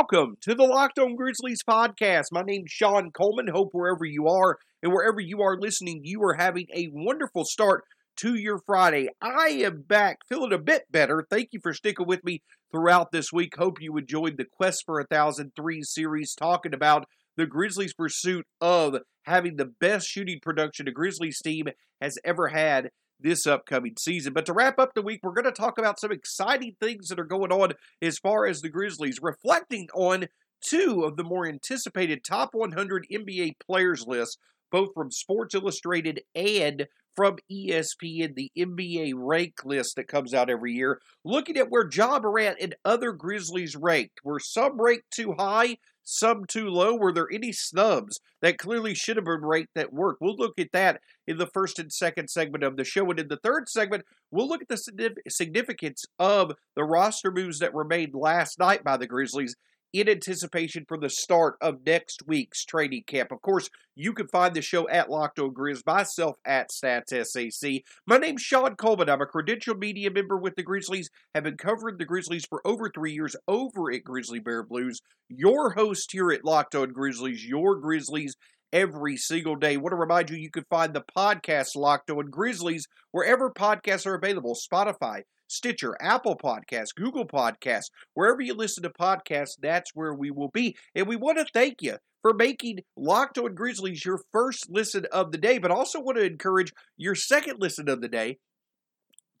Welcome to the Locked On Grizzlies podcast. My name's Shawn Coleman. Hope wherever you are and wherever you are listening, you are having a wonderful start to your Friday. I am back feeling a bit better. Thank you for sticking with me throughout this week. Hope you enjoyed the Quest for a Thousand Three series talking about the Grizzlies' pursuit of having the best shooting production a Grizzlies team has ever had this upcoming season. But to wrap up the week, we're going to talk about some exciting things that are going on as far as the Grizzlies, reflecting on two of the more anticipated top 100 NBA players lists, both from Sports Illustrated and from ESPN, the NBA rank list that comes out every year, looking at where Ja Morant and other Grizzlies ranked. Were some ranked too high? Some too low? Were there any snubs that clearly should have been ranked that work? We'll look at that in the first and second segment of the show. And in the third segment, we'll look at the significance of the roster moves that were made last night by the Grizzlies in anticipation for the start of next week's training camp. Of course, you can find the show at Locked Grizz, myself at StatsSAC. My name's Shawn Coleman. I'm a credential media member with the Grizzlies, have been covering the Grizzlies for over three years over at Grizzly Bear Blues. Your host here at Locked On Grizzlies, your Grizzlies every single day. I want to remind you, you can find the podcast Locked On Grizzlies wherever podcasts are available Spotify, Stitcher, Apple Podcasts, Google Podcasts, wherever you listen to podcasts, that's where we will be. And we want to thank you for making Locked On Grizzlies your first listen of the day, but also want to encourage your second listen of the day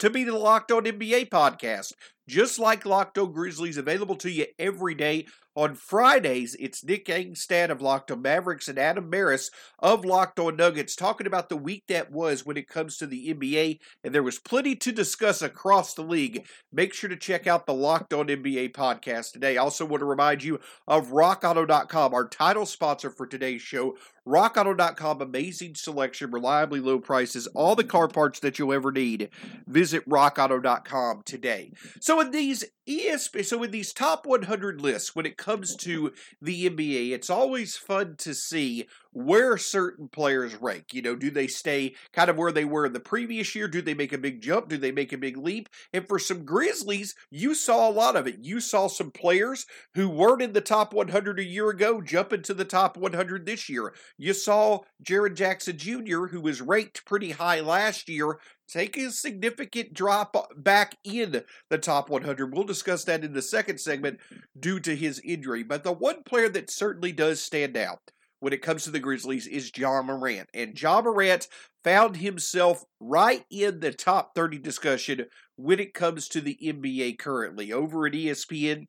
to be the Locked On NBA podcast. Just like Locked On Grizzlies, available to you every day on Fridays, it's Nick Angstadt of Locked On Mavericks and Adam Mares of Locked On Nuggets talking about the week that was when it comes to the NBA. And there was plenty to discuss across the league. Make sure to check out the Locked On NBA podcast today. I Also, want to remind you of RockAuto.com, our title sponsor for today's show. RockAuto.com, amazing selection, reliably low prices, all the car parts that you'll ever need. Visit RockAuto.com today. So, in these ESP, so in these top 100 lists, when it comes to the NBA, it's always fun to see where certain players rank. You know, do they stay kind of where they were in the previous year? Do they make a big jump? Do they make a big leap? And for some Grizzlies, you saw a lot of it. You saw some players who weren't in the top 100 a year ago jump into the top 100 this year. You saw Jaren Jackson Jr., who was ranked pretty high last year, take a significant drop back in the top 100. We'll discuss that in the second segment due to his injury. But the one player that certainly does stand out when it comes to the Grizzlies is Ja Morant. And Ja Morant found himself right in the top 30 discussion when it comes to the NBA currently. Over at ESPN,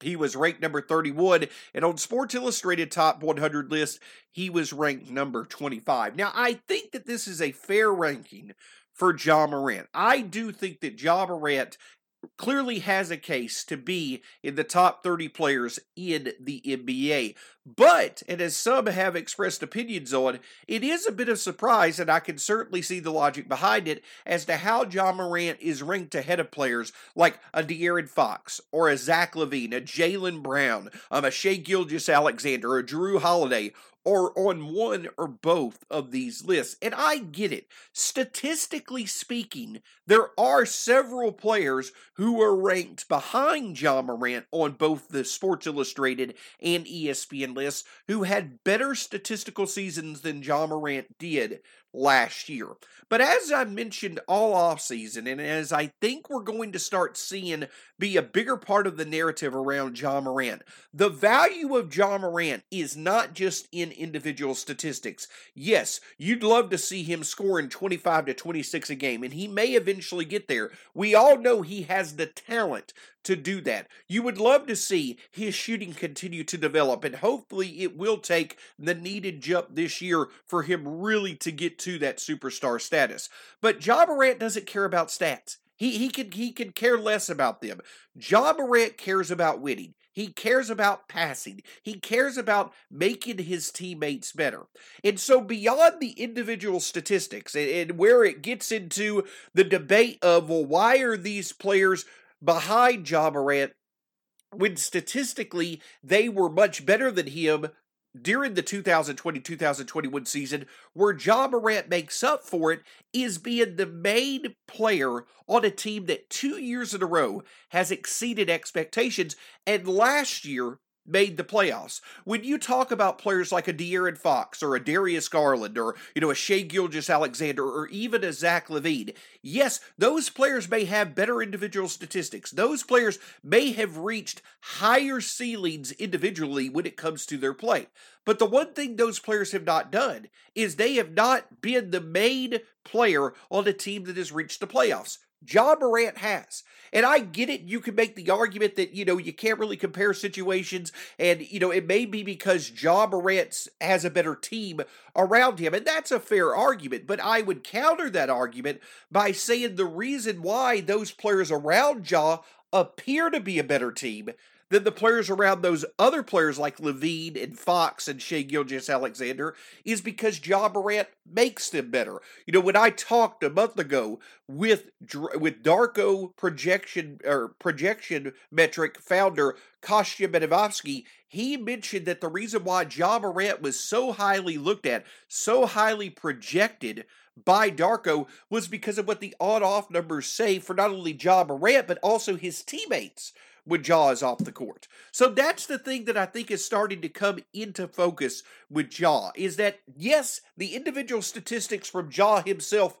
he was ranked number 31, and on Sports Illustrated Top 100 list, he was ranked number 25. Now, I think that this is a fair ranking for Ja Morant. I do think that Ja Morant clearly has a case to be in the top 30 players in the NBA. But, and as some have expressed opinions on, it is a bit of surprise, and I can certainly see the logic behind it as to how Ja Morant is ranked ahead of players like a De'Aaron Fox or a Zach LaVine, a Jaylen Brown, um, a Shai Gilgeous-Alexander, a Jrue Holiday, or on one or both of these lists. And I get it. Statistically speaking, there are several players who are ranked behind Ja Morant on both the Sports Illustrated and ESPN lists who had better statistical seasons than Ja Morant did last year. But as I mentioned all offseason, and as I think we're going to start seeing be a bigger part of the narrative around Ja Morant, the value of Ja Morant is not just in individual statistics. Yes, you'd love to see him scoring 25 to 26 a game, and he may eventually get there. We all know he has the talent to do that. You would love to see his shooting continue to develop, and hopefully it will take the needed jump this year for him really to get to that superstar status. But Ja Morant doesn't care about stats. He, he could he could care less about them. Ja Morant cares about winning. He cares about passing. He cares about making his teammates better. And so, beyond the individual statistics and, and, where it gets into the debate of, well, why are these players behind Ja Morant when statistically they were much better than him during the 2020-2021 season where Ja Morant makes up for it is being the main player on a team that two years in a row has exceeded expectations. And last year made the playoffs. When you talk about players like a De'Aaron Fox or a Darius Garland or, you know, a Shai Gilgeous-Alexander or even a Zach LaVine, yes, those players may have better individual statistics. Those players may have reached higher ceilings individually when it comes to their play. But the one thing those players have not done is they have not been the main player on a team that has reached the playoffs. Ja Morant has. And I get it. You can make the argument that, you know, you can't really compare situations. And, you know, it may be because Ja Morant has a better team around him. And that's a fair argument. But I would counter that argument by saying the reason why those players around Ja appear to be a better team than the players around those other players like LaVine and Fox and Shai Gilgeous-Alexander is because Ja Morant makes them better. You know, when I talked a month ago with with Darko projection or projection metric founder Kostya he mentioned that the reason why Ja Morant was so highly looked at, so highly projected by Darko was because of what the on-off numbers say for not only Ja Morant but also his teammates when Ja is off the court. So that's the thing that I think is starting to come into focus with Ja is that yes, the individual statistics from Ja himself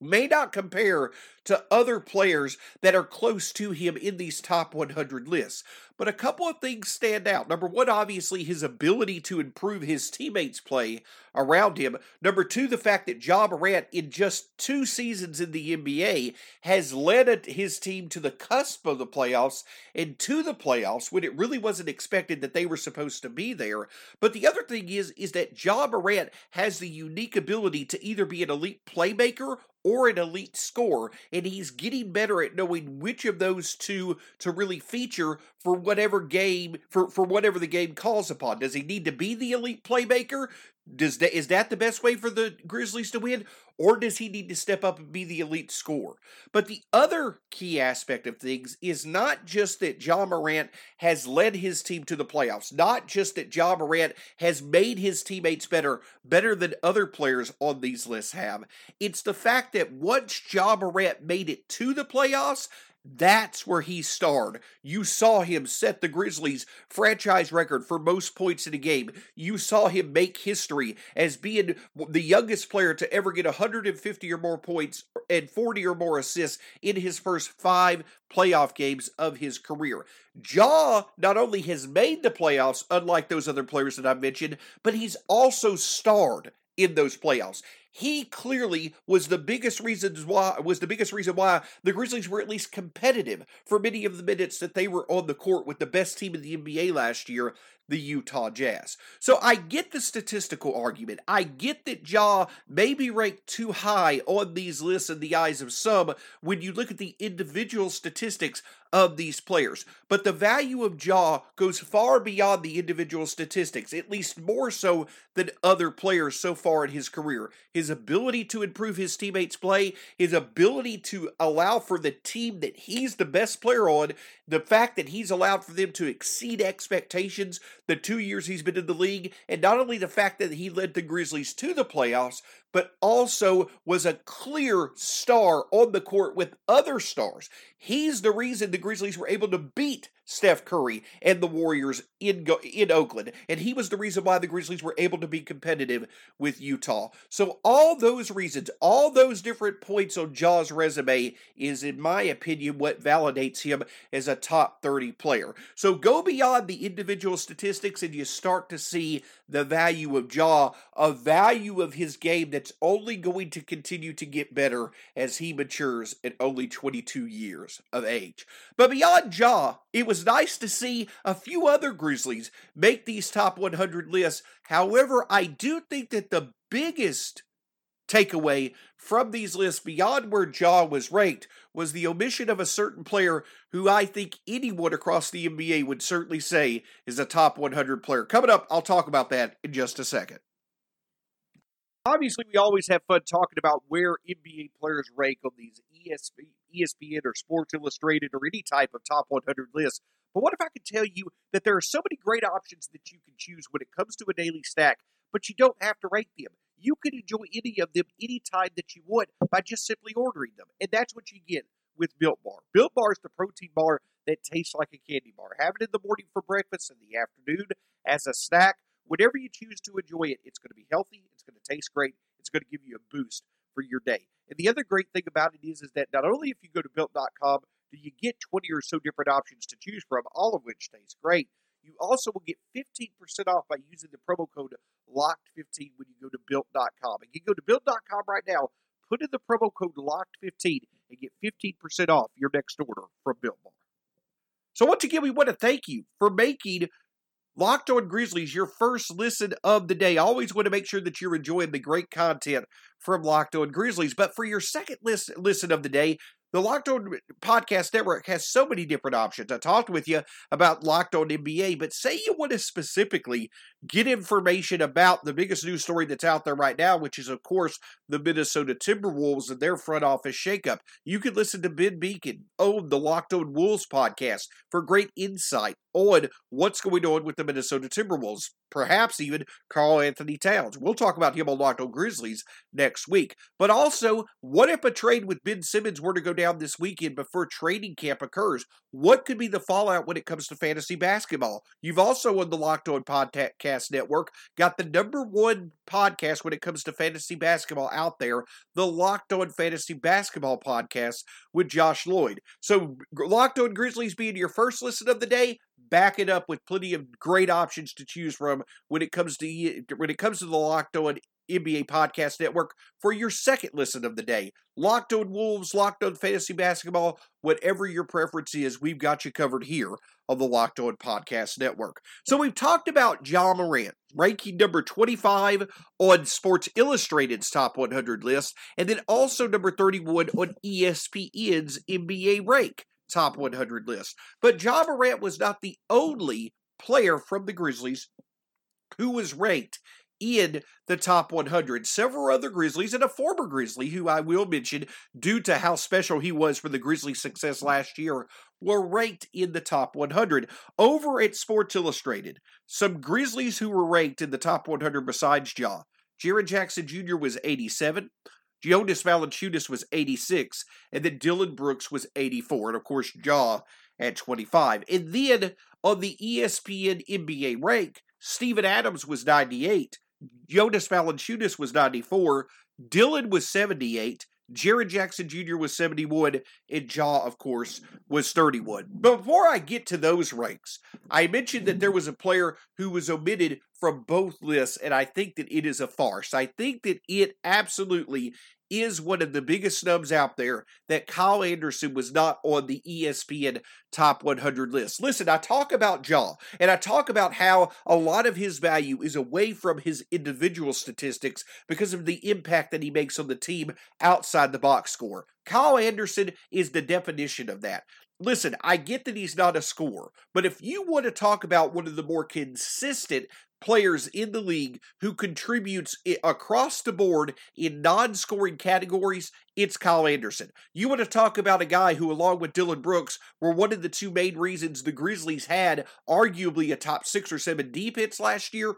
may not compare to other players that are close to him in these top 100 lists. But a couple of things stand out. Number one, obviously, his ability to improve his teammates' play around him. Number two, the fact that Ja Morant, in just two seasons in the NBA, has led his team to the cusp of the playoffs and to the playoffs when it really wasn't expected that they were supposed to be there. But the other thing is, is that Ja Morant has the unique ability to either be an elite playmaker or an elite score, and he's getting better at knowing which of those two to really feature for whatever game for, for whatever the game calls upon. Does he need to be the elite playmaker? Does that is that the best way for the Grizzlies to win, or does he need to step up and be the elite scorer? But the other key aspect of things is not just that Ja Morant has led his team to the playoffs, not just that Ja Morant has made his teammates better, better than other players on these lists have. It's the fact that once Ja Morant made it to the playoffs, that's where he starred. You saw him set the Grizzlies' franchise record for most points in a game. You saw him make history as being the youngest player to ever get 150 or more points and 40 or more assists in his first five playoff games of his career. Ja not only has made the playoffs, unlike those other players that I mentioned, but he's also starred in those playoffs he clearly was the biggest reason why was the biggest reason why the Grizzlies were at least competitive for many of the minutes that they were on the court with the best team in the NBA last year, the Utah Jazz. So I get the statistical argument. I get that Ja may be ranked too high on these lists in the eyes of some when you look at the individual statistics of these players. But the value of Ja goes far beyond the individual statistics, at least more so than other players so far in his career. His ability to improve his teammates' play, his ability to allow for the team that he's the best player on, the fact that he's allowed for them to exceed expectations the two years he's been in the league, and not only the fact that he led the Grizzlies to the playoffs, but also was a clear star on the court with other stars. He's the reason the Grizzlies were able to beat Steph Curry and the Warriors in in Oakland, and he was the reason why the Grizzlies were able to be competitive with Utah. So all those reasons, all those different points on Ja's resume is in my opinion what validates him as a top 30 player. So go beyond the individual statistics and you start to see the value of Ja, a value of his game that's only going to continue to get better as he matures at only 22 years of age. But beyond Ja, it was nice to see a few other Grizzlies make these top 100 lists. However, I do think that the biggest takeaway from these lists beyond where Ja was ranked was the omission of a certain player who I think anyone across the NBA would certainly say is a top 100 player. Coming up, I'll talk about that in just a second. Obviously, we always have fun talking about where NBA players rank on these ESPN or Sports Illustrated or any type of top 100 list. But what if I could tell you that there are so many great options that you can choose when it comes to a daily stack, but you don't have to rank them? You can enjoy any of them anytime that you want by just simply ordering them. And that's what you get with Built Bar. Built Bar is the protein bar that tastes like a candy bar. Have it in the morning for breakfast, in the afternoon as a snack. Whenever you choose to enjoy it, it's going to be healthy, it's going to taste great, it's going to give you a boost for your day. And the other great thing about it is, is that not only if you go to built.com do you get 20 or so different options to choose from, all of which taste great, you also will get 15% off by using the promo code LOCKED15 when you go to built.com. And you can go to built.com right now, put in the promo code LOCKED15 and get 15% off your next order from Built Bar. So once again, we want to thank you for making Locked on Grizzlies your first listen of the day. Always want to make sure that you're enjoying the great content from Locked on Grizzlies. But for your second listen of the day, the Locked On Podcast Network has so many different options. I talked with you about Locked On NBA, but say you want to specifically get information about the biggest news story that's out there right now, which is, of course, the Minnesota Timberwolves and their front office shakeup. You can listen to Ben Beecken own the Locked On Wolves podcast for great insight on what's going on with the Minnesota Timberwolves, perhaps even Karl-Anthony Towns. We'll talk about him on Locked On Grizzlies next week. But also, what if a trade with Ben Simmons were to go down this weekend before training camp occurs? What could be the fallout when it comes to fantasy basketball? You've also on the Locked On Podcast Network got the number one podcast when it comes to fantasy basketball out there, the Locked On Fantasy Basketball Podcast with Josh Lloyd. So, Locked On Grizzlies being your first listen of the day, back it up with plenty of great options to choose from when it comes to when it comes to the Locked On NBA Podcast Network for your second listen of the day. Locked on Wolves, Locked on Fantasy Basketball, whatever your preference is, we've got you covered here on the Locked On Podcast Network. So we've talked about Ja Morant, ranking number 25 on Sports Illustrated's Top 100 list, and then also number 31 on ESPN's NBA Rank Top 100 list. But Ja Morant was not the only player from the Grizzlies who was ranked in the top 100. Several other Grizzlies and a former Grizzly, who I will mention due to how special he was for the Grizzlies' success last year, were ranked in the top 100. Over at Sports Illustrated, some Grizzlies who were ranked in the top 100 besides Ja. Jaren Jackson Jr. was 87. Jonas Valanciunas was 86, and then Dillon Brooks was 84, and of course Ja at 25. And then on the ESPN NBA rank, Steven Adams was 98, Jonas Valanciunas was 94. Dillon was 78. Jaren Jackson Jr. was 71, and Ja, of course, was 31. But before I get to those ranks, I mentioned that there was a player who was omitted from both lists, and I think that it is a farce. I think that it absolutely is one of the biggest snubs out there that Kyle Anderson was not on the ESPN top 100 list. Listen, I talk about Ja and I talk about how a lot of his value is away from his individual statistics because of the impact that he makes on the team outside the box score. Kyle Anderson is the definition of that. Listen, I get that he's not a scorer, but if you want to talk about one of the more consistent players in the league who contributes across the board in non-scoring categories, it's Kyle Anderson. You want to talk about a guy who, along with Dillon Brooks, were one of the two main reasons the Grizzlies had arguably a top six or seven hits last year?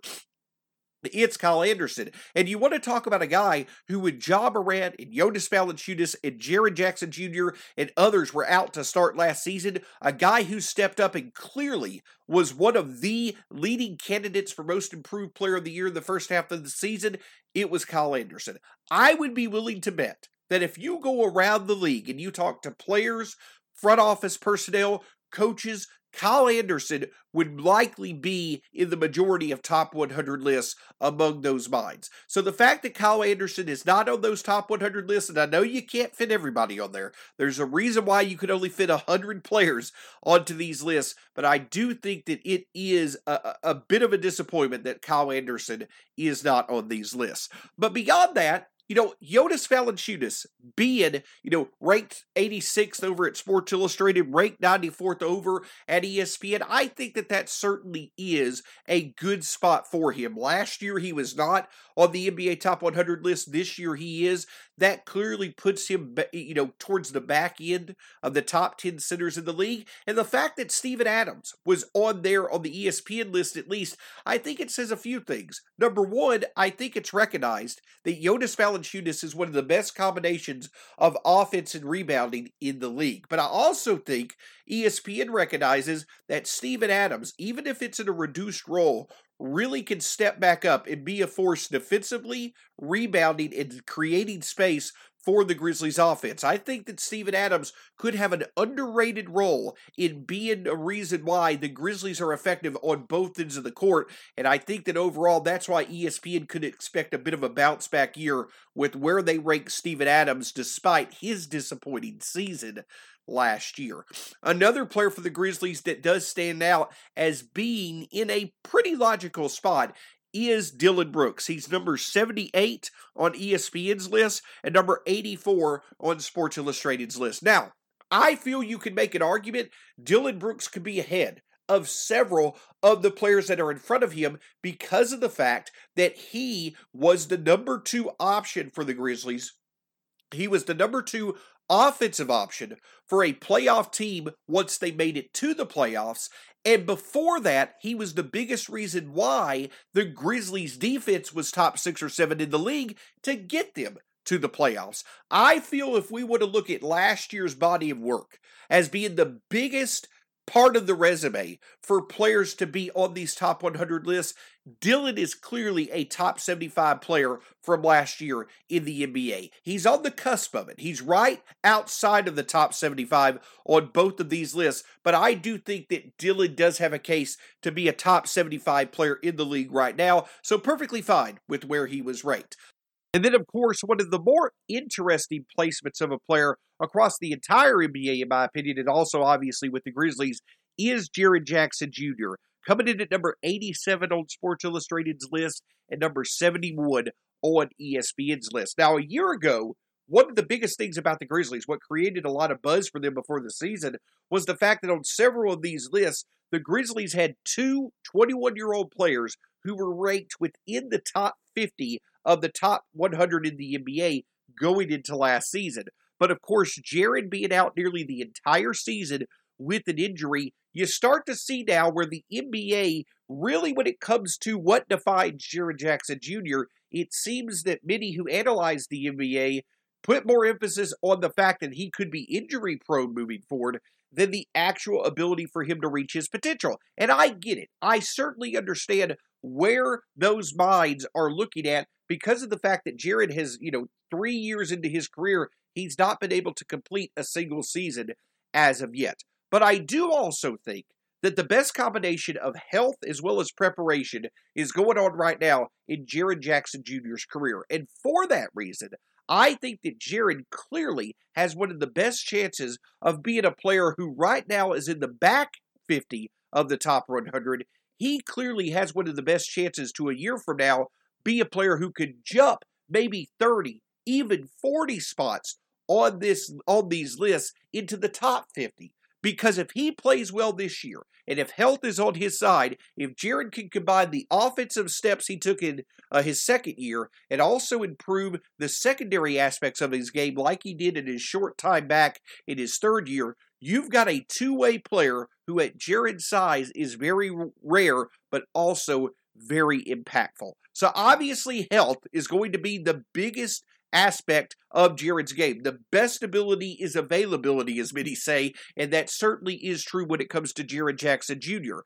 It's Kyle Anderson. And you want to talk about a guy who, with Ja Morant and Jonas Valanciunas and Jaren Jackson Jr. and others were out to start last season, a guy who stepped up and clearly was one of the leading candidates for most improved player of the year in the first half of the season, it was Kyle Anderson. I would be willing to bet that if you go around the league and you talk to players, front office personnel, coaches, Kyle Anderson would likely be in the majority of top 100 lists among those minds. So the fact that Kyle Anderson is not on those top 100 lists, and I know you can't fit everybody on there, there's a reason why you could only fit 100 players onto these lists, but I do think that it is a, a bit of a disappointment that Kyle Anderson is not on these lists. But beyond that, you know, Jonas Valanciunas being, you know, ranked 86th over at Sports Illustrated, ranked 94th over at ESPN, I think that that certainly is a good spot for him. Last year he was not on the NBA Top 100 list. This year he is. That clearly puts him, you know, towards the back end of the top 10 centers in the league. And the fact that Steven Adams was on there on the ESPN list at least, I think it says a few things. Number one, I think it's recognized that Jonas Valanciunas is one of the best combinations of offense and rebounding in the league. But I also think ESPN recognizes that Steven Adams, even if it's in a reduced role, really can step back up and be a force defensively, rebounding, and creating space for the Grizzlies offense. I think that Steven Adams could have an underrated role in being a reason why the Grizzlies are effective on both ends of the court. And I think that overall, that's why ESPN could expect a bit of a bounce back year with where they rank Steven Adams despite his disappointing season last year. Another player for the Grizzlies that does stand out as being in a pretty logical spot is Dillon Brooks. He's number 78 on ESPN's list and number 84 on Sports Illustrated's list. Now, I feel you can make an argument Dillon Brooks could be ahead of several of the players that are in front of him because of the fact that he was the number two option for the Grizzlies. He was the number two offensive option for a playoff team once they made it to the playoffs. And before that, he was the biggest reason why the Grizzlies' defense was top six or seven in the league to get them to the playoffs. I feel if we were to look at last year's body of work as being the biggest part of the resume for players to be on these top 100 lists. Dillon is clearly a top 75 player from last year in the NBA. He's on the cusp of it. He's right outside of the top 75 on both of these lists, but I do think that Dillon does have a case to be a top 75 player in the league right now, so perfectly fine with where he was ranked. And then, of course, one of the more interesting placements of a player across the entire NBA, in my opinion, and also obviously with the Grizzlies, is Jaren Jackson Jr. Coming in at number 87 on Sports Illustrated's list and number 71 on ESPN's list. Now, a year ago, one of the biggest things about the Grizzlies, what created a lot of buzz for them before the season, was the fact that on several of these lists, the Grizzlies had two 21 year old players who were ranked within the top 50 of the top 100 in the NBA going into last season. But of course, Jaren being out nearly the entire season with an injury, you start to see now where the NBA really, when it comes to what defines Jaren Jackson Jr., it seems that many who analyze the NBA put more emphasis on the fact that he could be injury prone moving forward than the actual ability for him to reach his potential. And I get it. I certainly understand where those minds are looking at because of the fact that Jaren has, you know, three years into his career, he's not been able to complete a single season as of yet. But I do also think that the best combination of health as well as preparation is going on right now in Jaren Jackson Jr.'s career. And for that reason, I think that Jaren clearly has one of the best chances of being a player who right now is in the back 50 of the top 100. He clearly has one of the best chances to a year from now be a player who could jump maybe 30, even 40 spots on this on these lists into the top 50. Because if he plays well this year, and if health is on his side, if Jaren can combine the offensive steps he took in uh, his second year and also improve the secondary aspects of his game like he did in his short time back in his third year, you've got a two way player who, at Jaren's size, is very rare, but also very impactful. So obviously, health is going to be the biggest aspect of Jaren's game. The best ability is availability, as many say, and that certainly is true when it comes to Jaren Jackson Jr.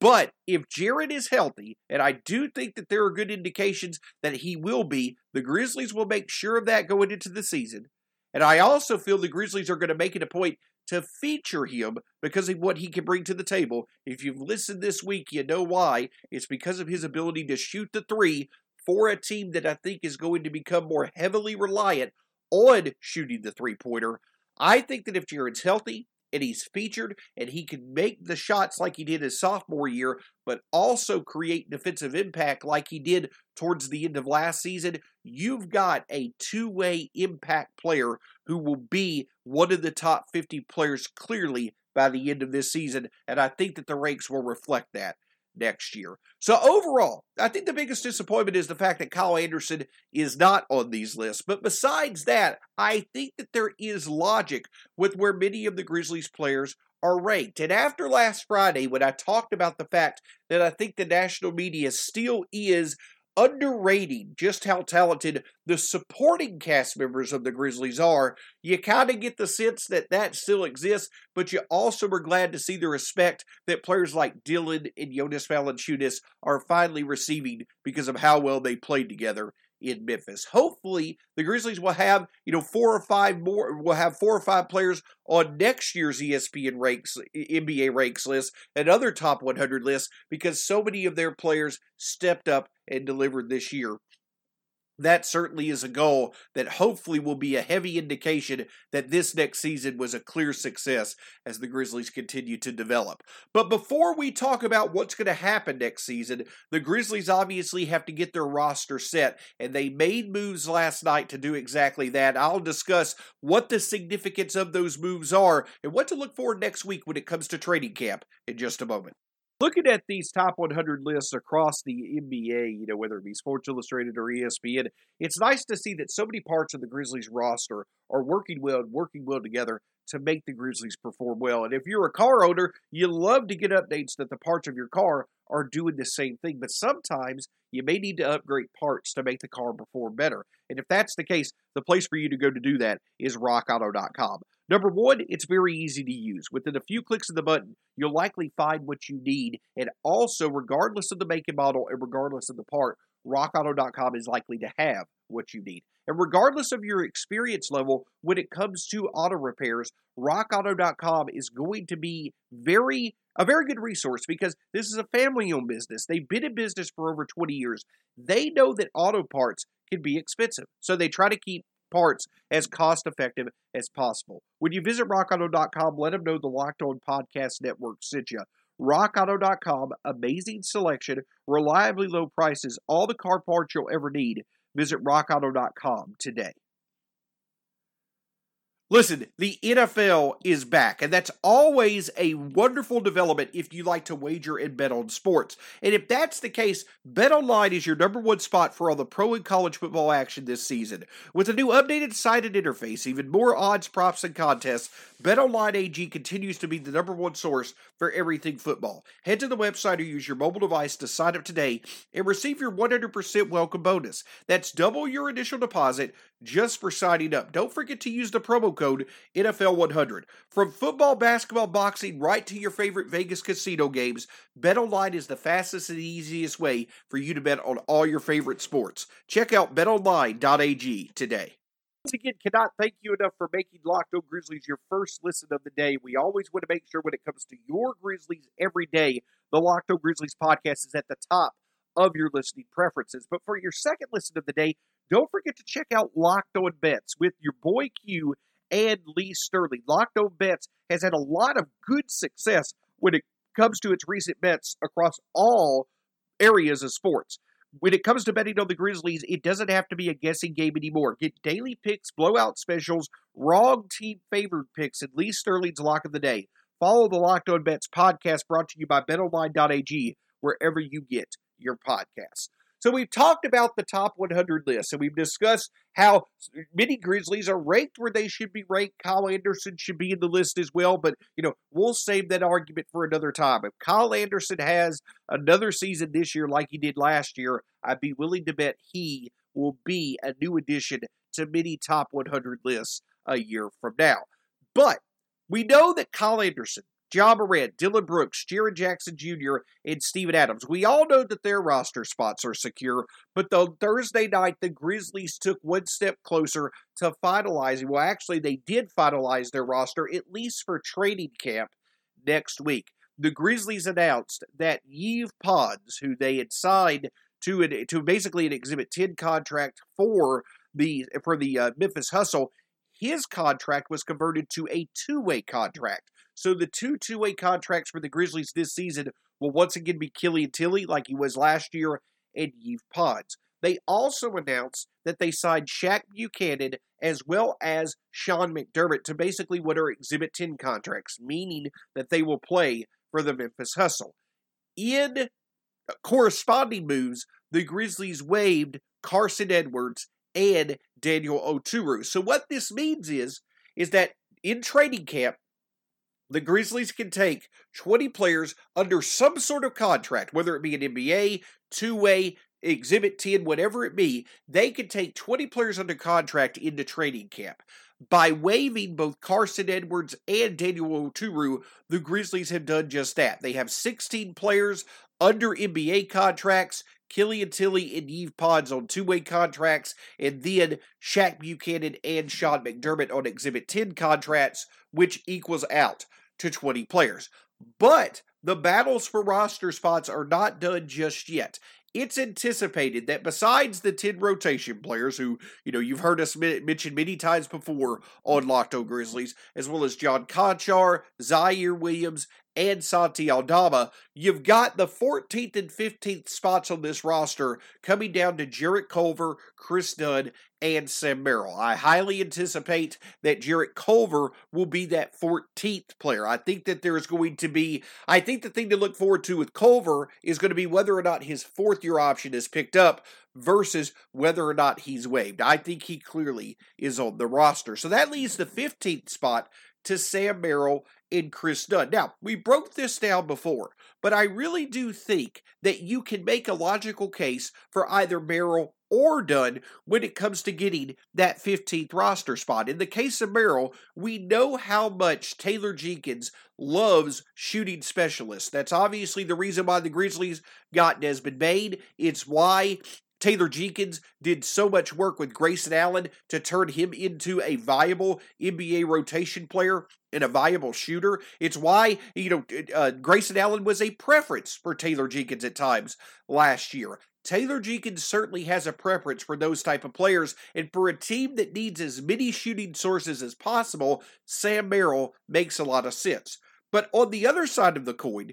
But if Jaren is healthy, and I do think that there are good indications that he will be, the Grizzlies will make sure of that going into the season. And I also feel the Grizzlies are going to make it a point to feature him because of what he can bring to the table. If you've listened this week, you know why. It's because of his ability to shoot the three for a team that I think is going to become more heavily reliant on shooting the three pointer. I think that if Jaren's healthy, and he's featured and he can make the shots like he did his sophomore year, but also create defensive impact like he did towards the end of last season, you've got a two way impact player who will be one of the top 50 players clearly by the end of this season. And I think that the ranks will reflect that next year. So overall, I think the biggest disappointment is the fact that Kyle Anderson is not on these lists. But besides that, I think that there is logic with where many of the Grizzlies players are ranked. And after last Friday, when I talked about the fact that I think the national media still is underrating just how talented the supporting cast members of the Grizzlies are. You kind of get the sense that that still exists, but you also are glad to see the respect that players like Dillon and Jonas Valanciunas are finally receiving because of how well they played together in Memphis. Hopefully, the Grizzlies will have, you know, four or five more, will have four or five players on next year's ESPN ranks, NBA ranks list and other top 100 lists because so many of their players stepped up and delivered this year that certainly is a goal that hopefully will be a heavy indication that this next season was a clear success as the Grizzlies continue to develop. But before we talk about what's going to happen next season, the Grizzlies obviously have to get their roster set, and they made moves last night to do exactly that. I'll discuss what the significance of those moves are and what to look for next week when it comes to training camp in just a moment looking at these top 100 lists across the NBA, you know, whether it be Sports Illustrated or ESPN, it's nice to see that so many parts of the Grizzlies roster are working well and working well together to make the Grizzlies perform well. And if you're a car owner, you love to get updates that the parts of your car are doing the same thing. But sometimes you may need to upgrade parts to make the car perform better. And if that's the case, the place for you to go to do that is rockauto.com. Number one, it's very easy to use. Within a few clicks of the button, you'll likely find what you need. And also, regardless of the make and model and regardless of the part, rockauto.com is likely to have what you need. And regardless of your experience level, when it comes to auto repairs, rockauto.com is going to be very a very good resource because this is a family-owned business. They've been in business for over 20 years. They know that auto parts can be expensive. So they try to keep parts as cost effective as possible. When you visit rockauto.com, let them know the Locked On Podcast Network sent you. RockAuto.com, amazing selection, reliably low prices, all the car parts you'll ever need. Visit RockAuto.com today. Listen, the NFL is back, and that's always a wonderful development if you like to wager and bet on sports. And if that's the case, BetOnline is your number one spot for all the pro and college football action this season. With a new updated site and interface, even more odds, props, and contests, BetOnline AG continues to be the number one source for everything football. Head to the website or use your mobile device to sign up today and receive your 100% welcome bonus. That's double your initial deposit just for signing up. Don't forget to use the promo code NFL100. From football, basketball, boxing, right to your favorite Vegas casino games, BetOnline is the fastest and easiest way for you to bet on all your favorite sports. Check out betonline.ag today. Once again, cannot thank you enough for making Locked On Grizzlies your first listen of the day. We always want to make sure when it comes to your Grizzlies every day, the Locked On Grizzlies podcast is at the top of your listening preferences. But for your second listen of the day, don't forget to check out Locked On Bets with your boy Q and Lee Sterling. Locked On Bets has had a lot of good success when it comes to its recent bets across all areas of sports. When it comes to betting on the Grizzlies, it doesn't have to be a guessing game anymore. Get daily picks, blowout specials, wrong team favored picks, and Lee Sterling's lock of the day. Follow the Locked On Bets podcast brought to you by BetOnline.ag wherever you get your podcasts. So we've talked about the top 100 list, and we've discussed how many Grizzlies are ranked where they should be ranked. Kyle Anderson should be in the list as well, but you know we'll save that argument for another time. If Kyle Anderson has another season this year like he did last year, I'd be willing to bet he will be a new addition to many top 100 lists a year from now. But we know that Kyle Anderson Ja Dillon Brooks, Jaren Jackson Jr., and Steven Adams. We all know that their roster spots are secure, but the Thursday night, the Grizzlies took one step closer to finalizing. Well, actually, they did finalize their roster, at least for training camp next week. The Grizzlies announced that Yves Pons, who they had signed to an, to basically an Exhibit 10 contract for the for the uh, Memphis Hustle, his contract was converted to a two-way contract. So the two two way contracts for the Grizzlies this season will once again be Killian Tillie, like he was last year, and Yves Pons. They also announced that they signed Shaq Buchanan as well as Sean McDermott to basically what are Exhibit 10 contracts, meaning that they will play for the Memphis Hustle. In corresponding moves, the Grizzlies waived Carsen Edwards and Daniel Oturu. So what this means is is that in training camp, the Grizzlies can take 20 players under some sort of contract, whether it be an NBA, two way, Exhibit 10, whatever it be, they can take 20 players under contract into training camp. By waiving both Carsen Edwards and Daniel Oturu, the Grizzlies have done just that. They have 16 players under NBA contracts, Killian Tillie and Yves Pons on two way contracts, and then Shaq Buchanan and Sean McDermott on Exhibit 10 contracts, which equals out to 20 players. But the battles for roster spots are not done just yet it's anticipated that besides the 10 rotation players who, you know, you've heard us mention many times before on Locked On Grizzlies, as well as John Konchar, Ziaire Williams, and Santi Aldama, you've got the 14th and 15th spots on this roster coming down to Jarrett Culver, Chris Dunn, and Sam Merrill. I highly anticipate that Jarrett Culver will be that 14th player. I think that there's going to be, I think the thing to look forward to with Culver is going to be whether or not his fourth year option is picked up versus whether or not he's waived. I think he clearly is on the roster. So that leaves the 15th spot to Sam Merrill and Chris Dunn. Now, we broke this down before, but I really do think that you can make a logical case for either Merrill or Dunn when it comes to getting that 15th roster spot. In the case of Merrill, we know how much Taylor Jenkins loves shooting specialists. That's obviously the reason why the Grizzlies got Desmond Bane. It's why Taylor Jenkins did so much work with Grayson Allen to turn him into a viable NBA rotation player and a viable shooter. It's why, you know, uh, Grayson Allen was a preference for Taylor Jenkins at times last year. Taylor Jenkins certainly has a preference for those type of players, and for a team that needs as many shooting sources as possible, Sam Merrill makes a lot of sense. But on the other side of the coin,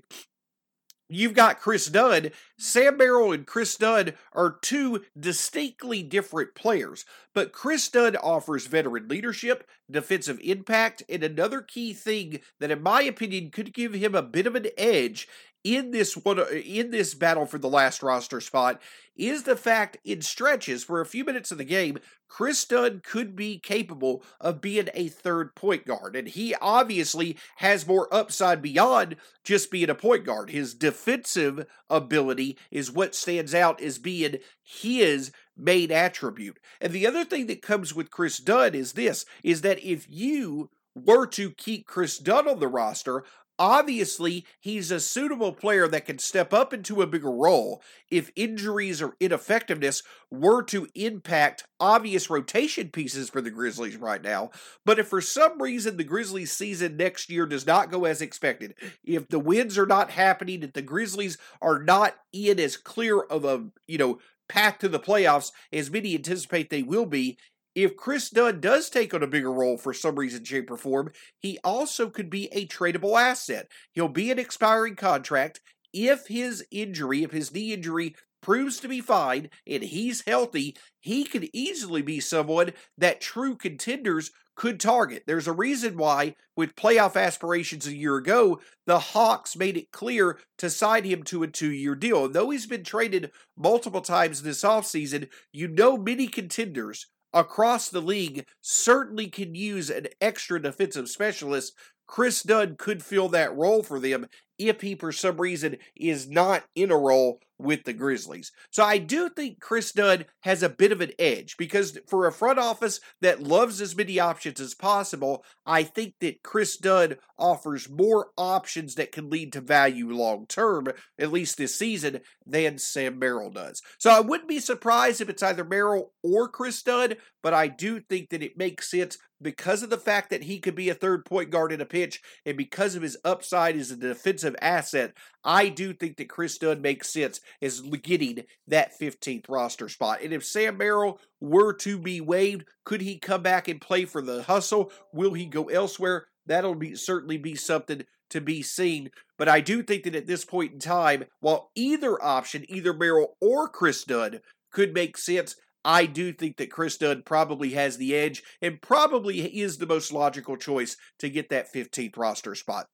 You've got Chris Dunn. Sam Merrill and Chris Dunn are two distinctly different players, but Chris Dunn offers veteran leadership, defensive impact, and another key thing that, in my opinion, could give him a bit of an edge in this one uh, in this battle for the last roster spot is the fact in stretches for a few minutes of the game Chris Dunn could be capable of being a third point guard and he obviously has more upside beyond just being a point guard. His defensive ability is what stands out as being his main attribute. And the other thing that comes with Chris Dunn is this is that if you were to keep Chris Dunn on the roster, Obviously, he's a suitable player that can step up into a bigger role if injuries or ineffectiveness were to impact obvious rotation pieces for the Grizzlies right now. But if for some reason the Grizzlies season next year does not go as expected, if the wins are not happening, if the Grizzlies are not in as clear of a, you know, path to the playoffs as many anticipate they will be, if Chris Dunn does take on a bigger role for some reason, shape, or form, he also could be a tradable asset. He'll be an expiring contract. If his injury, if his knee injury proves to be fine and he's healthy, he could easily be someone that true contenders could target. There's a reason why, with playoff aspirations a year ago, the Hawks made it clear to sign him to a two year deal. And though he's been traded multiple times this offseason, you know many contenders across the league certainly can use an extra defensive specialist. Chris Dunn could fill that role for them if he, for some reason, is not in a role with the Grizzlies. So I do think Chris Dunn has a bit of an edge because for a front office that loves as many options as possible, I think that Chris Dunn offers more options that can lead to value long term, at least this season, than Sam Merrill does. So I wouldn't be surprised if it's either Merrill or Chris Dunn, but I do think that it makes sense because of the fact that he could be a third point guard in a pitch and because of his upside as a defensive asset, I do think that Chris Dunn makes sense as getting that 15th roster spot. And if Sam Merrill were to be waived, could he come back and play for the hustle? Will he go elsewhere? that'll be certainly be something to be seen. But I do think that at this point in time, while either option, either Merrill or Chris Dunn, could make sense, I do think that Chris Dunn probably has the edge and probably is the most logical choice to get that 15th roster spot.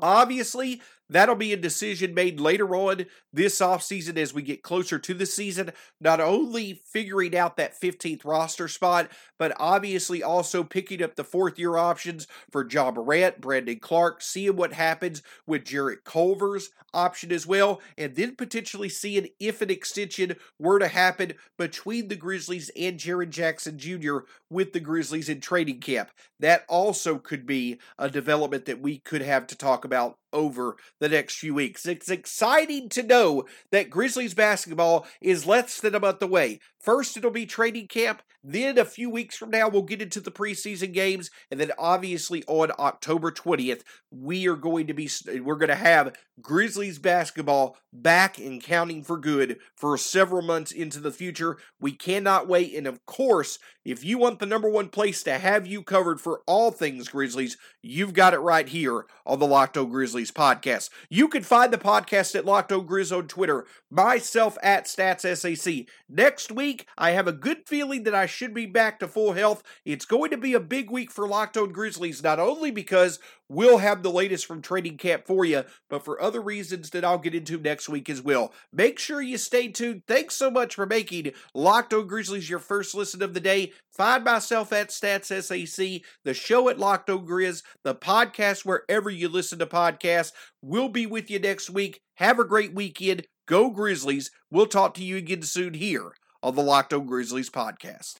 Obviously, that'll be a decision made later on this offseason as we get closer to the season. Not only figuring out that 15th roster spot, but obviously also picking up the fourth year options for Ja Morant, Brandon Clarke, seeing what happens with Jarrett Culver's option as well, and then potentially seeing if an extension were to happen between the Grizzlies and Jaren Jackson Jr. with the Grizzlies in training camp. That also could be a development that we could have to talk about over the next few weeks. It's exciting to know that Grizzlies basketball is less than a month away. First, it'll be training camp. Then, a few weeks from now, we'll get into the preseason games. And then, obviously, on October 20th, we are going to be, we're going to have Grizzlies basketball back and counting for good for several months into the future. We cannot wait. And of course, if you want the number one place to have you covered for all things Grizzlies, you've got it right here on the Locked On Grizzlies podcast. You can find the podcast at Locked On Grizz on Twitter, myself at StatsSAC. Next week, I have a good feeling that I should be back to full health. It's going to be a big week for Locked On Grizzlies, not only because we'll have the latest from training camp for you, but for other reasons that I'll get into next week as well. Make sure you stay tuned. Thanks so much for making Locked On Grizzlies your first listen of the day. Find myself at Stats SAC, the show at Locked On Grizz, the podcast wherever you listen to podcasts. We'll be with you next week. Have a great weekend. Go Grizzlies. We'll talk to you again soon here on the Locked On Grizzlies podcast.